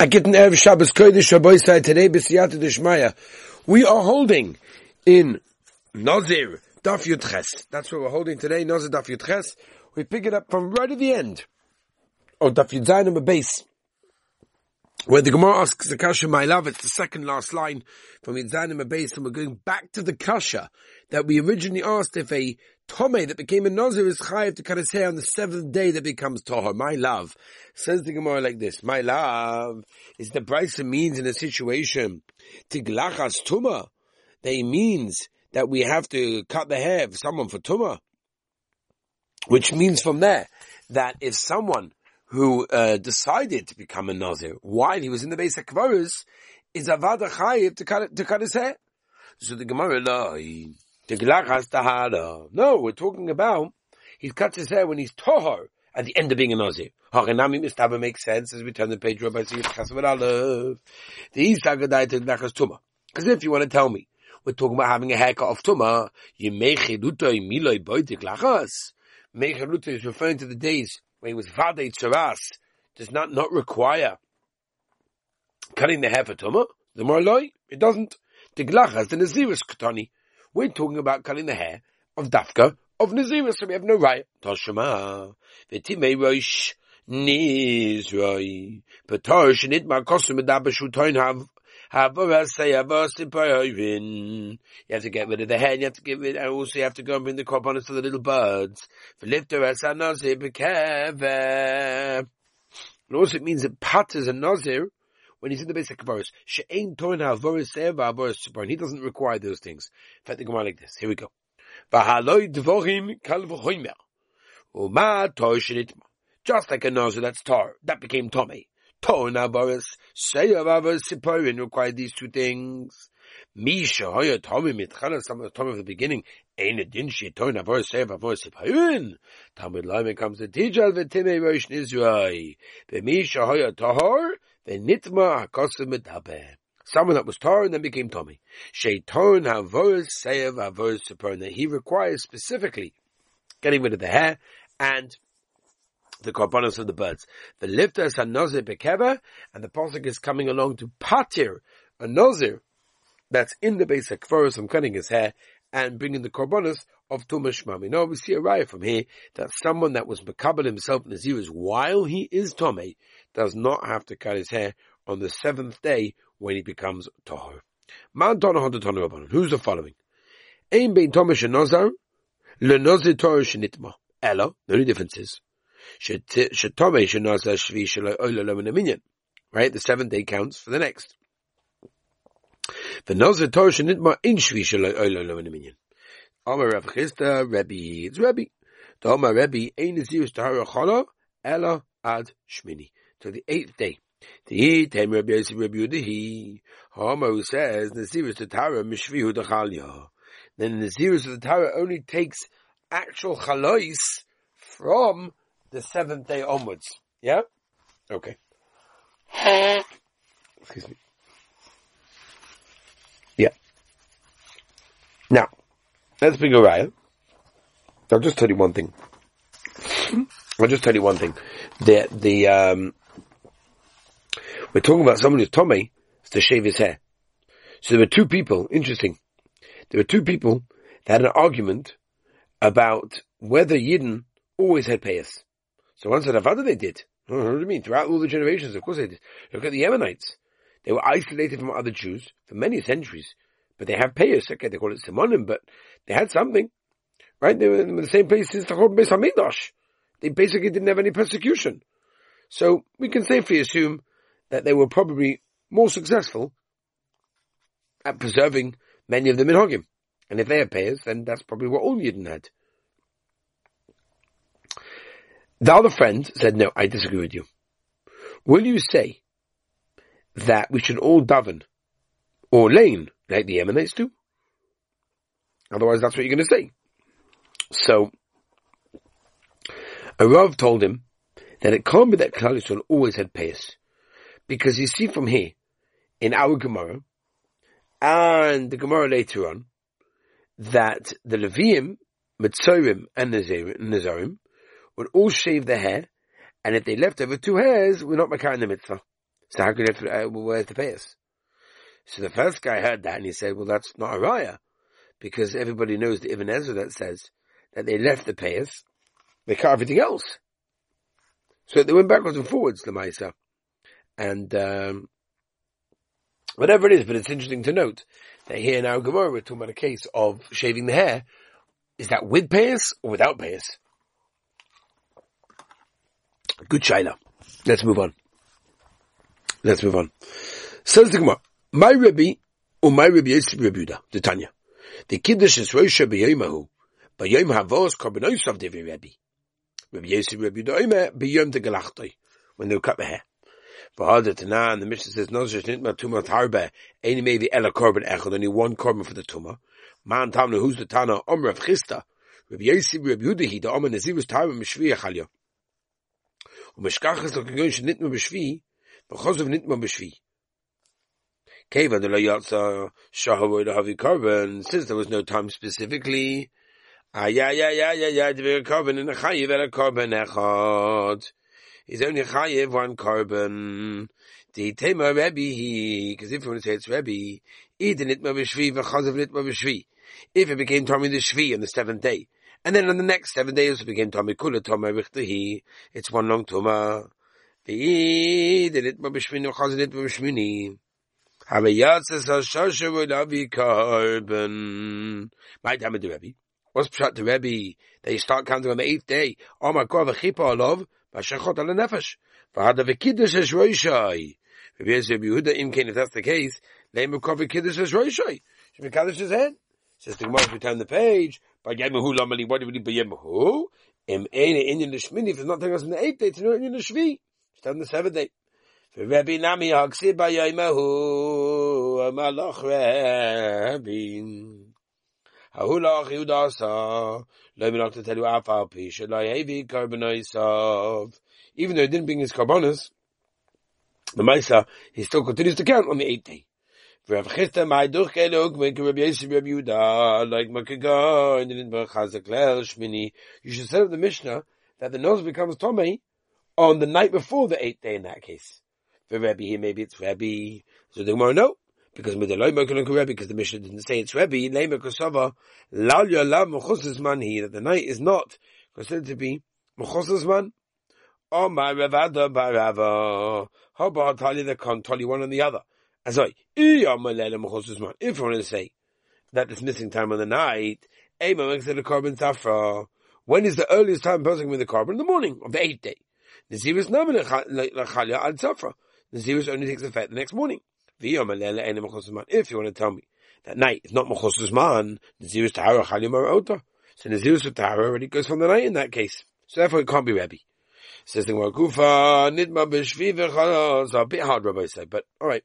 I get an Erev Shabbos Kodesh Shabbai today B'siyata Deshmaya. We are holding in Nazir Daf Yud Ches. That's what we're holding today, Nazir Daf Yud Ches. We pick it up from right at the end. Oh, Daf Yud Zayin number base. Where the Gemara asks the Kasha, my love, it's the second last line from number base, and we're going back to the Kasha that we originally asked if a Tome that became a Nazir is chayiv to cut his hair on the seventh day that becomes Tahor. My love. Says the Gemara like this. My love is the Brisa means in a situation. Tiglachas Tuma. they means that we have to cut the hair of someone for Tuma. Which means from there that if someone who uh, decided to become a Nazir while he was in the base of Kvaris is Avada Chayiv to cut, to cut his hair. So the Gemara, no, we're talking about he cuts his hair when he's tohar at the end of being a nazir. Harinami mistaba makes sense as we turn the page. Rabbi Siyit Chasavad Aleph. The Isagadai to Nachas Tuma. Because if you want to tell me we're talking about having a haircut of Tuma, you mechilutoi miloi boitik lachas. Mechiluto is referring to the days when he was vadei tzaras, does not not require cutting the hair for Tuma. The more loy, it doesn't. The glachas, the nazirus katani. We're talking about cutting the hair of Dafka of Nazira, so we have no right. Nizroi, you have to get rid of the head, you have to get rid, and also you have to go and bring the korbanos to the little birds. And also it means that pat is a nazir, when he's in the basic kavaros. She'ain He doesn't require those things. In fact, they go on like this. Here we go. Just like a nozzle that's tar, that became Tommy. Toin ha'avoris, se'eva ha'avoris siporin required these two things. Misha hoya Tommy mitchana, some of the Tommy of the beginning, Ein din she toin avoris se'eva ha'avoris siporin. Talmud Laime comes to teach us v'timei eh, rosh nizrai. V'misha hoya tahor, Someone that was tar and then became Tommy. Shaiton havos seyav havos That He requires specifically getting rid of the hair and the korbanos of the birds. The liftas and nozir bekeva, and the pasuk is coming along to patir a nozir that's in the basic kvaros from cutting his hair and bringing the korbanos of tumashmam. You know, we see a riot from here that someone that was makabel himself in the zeros while he is tomei does not have to cut his hair on the seventh day when he becomes tahor. Who's the following? Ein bein tomish nozar lenozir torah shenitma. Ella, the only difference is Right, the seventh day counts for the next. The nozir torah shenitma in shvi shaloi oilo leminaminyan. Amar Rav Chisda, Rebbe, it's Rebbe. The Amar Rebbe, ein nazirus tahara chala, ella ad shmini to the eighth day. The Tem Rabbi Yosef Rabbi Yehuda, Homo says, Nazirus the Tara Mishvihu Chalya. Then the Nazirus of the Tara only takes actual chalois from the seventh day onwards. Yeah? Okay. Excuse me. Yeah. Now, let's bring a riot. I'll just tell you one thing. I'll just tell you one thing. The, the, um, we're talking about someone who's Tomei to shave his hair. So there were two people, interesting. There were two people that had an argument about whether Yidden always had payas. So one said, Avada they did. what do you mean? Throughout all the generations, of course they did. Look at the Yemenites. They were isolated from other Jews for many centuries, but they have payas. Okay, they call it Simonim, but they had something. Right? They were in the same place since the whole Beis HaMikdash. They basically didn't have any persecution. So we can safely assume that they were probably more successful at preserving many of the minhagim. And if they had payers, then that's probably what all Yidden had. The other friend said, no, I disagree with you. Will you say that we should all daven or lane like the Yemenites do? Otherwise, that's what you're going to say. So, a Rav told him that it can't be that Klal always had payas. Because you see from here, in our Gemara, and the Gemara later on, that the Levium, Mitzorim, and the Nazarim would all shave their hair, and if they left over two hairs, we're not making the mitzvah. So how could you, uh, where's the payas? So the first guy heard that and he said, well, that's not a raya. Because everybody knows the Ibn Ezra that says that they left the payas, they cut everything else. So they went backwards and forwards, the Maisa. And, um, whatever it is, but it's interesting to note that here now Gemara we're talking about a case of shaving the hair. Is that with payas or without payas? Good shaila. Let's move on. Let's move on. Says the Gemara, my Rebbe, or my Rebbe Yosef Rebbe the Tanya. The Kiddush is Rosha b'yomahu, b'yom havos korbanos of the Rebbe. Rebbe Yosef Rebbe Yehuda b'yom the Galachtoi, when they cut the hair. V'hada Tana, and the Mishnah says, Nozesh nitma tumat harbe, any maybe ela korban echad, only one korban for the tumah. Man tamna, who's the Tana? Omer of Chisda. Yosef Rabbi Yehuda, he, the Omer Nazirus Tarba und beschkachs lo gegoy shnit mit beschwi und khozov nit mit beschwi keva de lo yatsa shahavoy lo havi carbon. Since there was no time specifically ay ay ay ay ay ay de carbon in a chayev el carbon echad. Is only chayiv one carbon. The tema rebbe because if you want to say it's rebbe eden nit mit beschwi und khozov if it became Tommy the Shvi on the seventh day, and then on the next seven days it became Tommy Kula Tommy Richtahi, it's one long Tuma. Have a yatzes ha'shosha v'lavi carbon. My time the Rebbe. What's pshat the Rebbe? They start counting on the eighth day. Oh my God, v'chipa alav, v'shachot ala nefesh. V'hada v'kiddush es roishai. Rabbi Yosef Yehuda Imkain, if that's the case, Leim Kovi Kiddush is Roshai. Should his head. Says the Gemara, if you turn the page, by Yemahu Lamali, what do we need by Yemahu? Im Eine Inyan Shmini, if it's not telling us in the eighth day, it's not Inyan Shvi. It's telling the seventh day. For Rabbi Nami Haksi by Yemahu, Malach Rabbi. Hahulach Yudasa, Leim Lach to tell you Afal Pisha, Lai Hevi Karbonoisav. Even though he didn't bring his carbonas, the Maisa, he still continues to count on the eighth day. Rav Chisda, my duch make Rabbi Yosef Rabbi Yehuda, like Makaga, and then Chazak Lel, Shmini. You should set up the Mishnah that the nose becomes Tomei on the night before the eighth day in that case. For Rabbi here, maybe it's Rabbi. So the Gemara, no. Because Loimak and Rabbi, because the Mishnah didn't say it's Rabbi, Leima Kosova, Lal Yalam Mechusas here, that the night is not considered to be Mechusas Man. Oh my Ravada Barava. How about you the tell you one and the other? If you want to say that it's missing time on the night, the safra. Uh, when is the earliest time person with the carbon? In the morning of the eighth day. Safra. Nazirus only takes effect the next morning. If you want to tell me that night is not mechus man, Nazirus tahara chalya marota. So Nazirus tahara already goes from the night in that case. So therefore it can't be Rebbe. Says the Kufa, nidma b'shvi v'chalas. A bit hard, Rabbi said, but all right,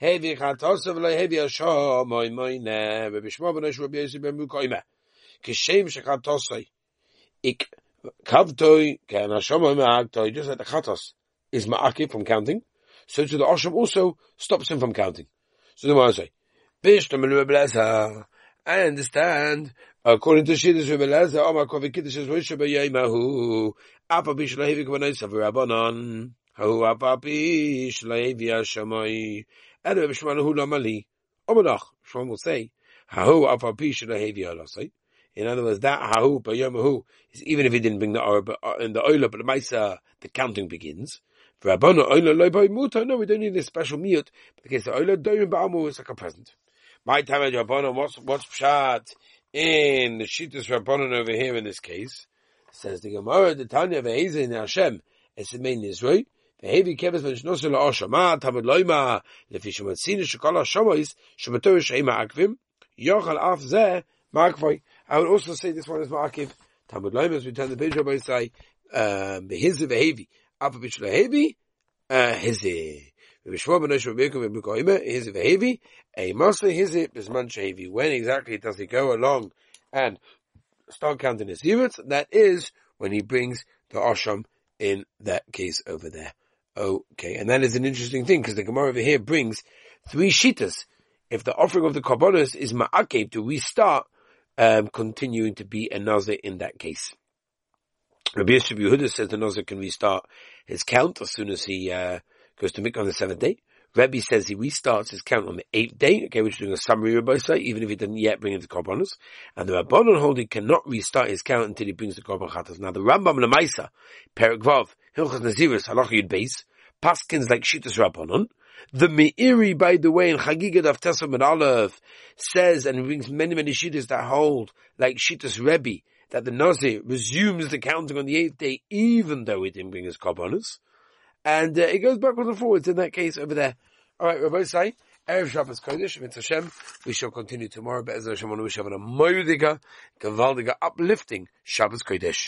hevi chatosav lo hevi asho moi moi ne eh, bebishmo benosh rabbi yosi ben mukoime kishem shechatosai ik kavtoi ken asho moi ma'aktoi just like the chatos is ma'aki from counting so to the asham also stops him from counting. So the Gemara say bishtam lo blaza I understand according to Shiddush Rebbe Lazar, Omar Kovi Kiddush is Moshe B'Yaymahu, Apa Pish Lehevi Kvanoi Savi Rabbanon, Hu Apa Pish Lehevi and Rabbi Shmuel Hu Lamali. Omanach, Shmuel will say, Hahu Afal Lahevi Alasai. In other words, that Hahu Bayomahu is even if he didn't bring the Arab uh, in the Oila, but the Maisa, the counting begins. For Rabbana Oila Loibai Muta, no, we don't need a special mute. But the case of Oila Doim Ba'amu is like a present. My time at Rabbana, what's, what's Pshat in the Shittas Rabbanon over here in this case? Says the Gemara, the Tanya of in Hashem, it's the main Israel. והביא כבש בן שנוסו לאושמה, תמד לוימה, לפי שמצינו שכל השומויס, שבתור שהם מעכבים, יוכל אף זה מעכבוי. I would also say this one is מעכב. תמד לוימה, as we turn the page, Rabbi say, בהיזה והביא, אף בישל ההביא, היזה. When exactly does he go along and start counting his zivut? That is when he brings the asham in that case over there. Okay, and that is an interesting thing because the Gemara over here brings three shitas. If the offering of the korbanos is ma'akev to restart, um, continuing to be a nazir in that case. Rabbi Yisrael Yehuda says the nazir can restart his count as soon as he uh, goes to Mikvah on the seventh day. Rebbe says he restarts his count on the eighth day, okay, which is doing a summary Rabbi say, even if he didn't yet bring in the Korbanos. And the Rabbanon hold he cannot restart his count until he brings the Korban Chatas. Now the Rambam Lamaisa, Perik Vav, Hilchas Naziris, Halach Yud Beis, Paskins like Shitas Rabbanon. The Meiri, by the way, in Chagigat of Testament Aleph, says, and brings many, many Shitas that hold, like Shitas Rebbe, that the Nazir resumes the counting on the eighth day, even though he didn't bring his Korbanos. And uh, it goes backwards and forwards in that case over there. Alright, Rabbi say, Erev Shabbos Kodesh, Mitzvah Hashem, we shall continue tomorrow, but as Hashem, we shall have a moediger, gewaldiger, uplifting Shabbos Kodesh.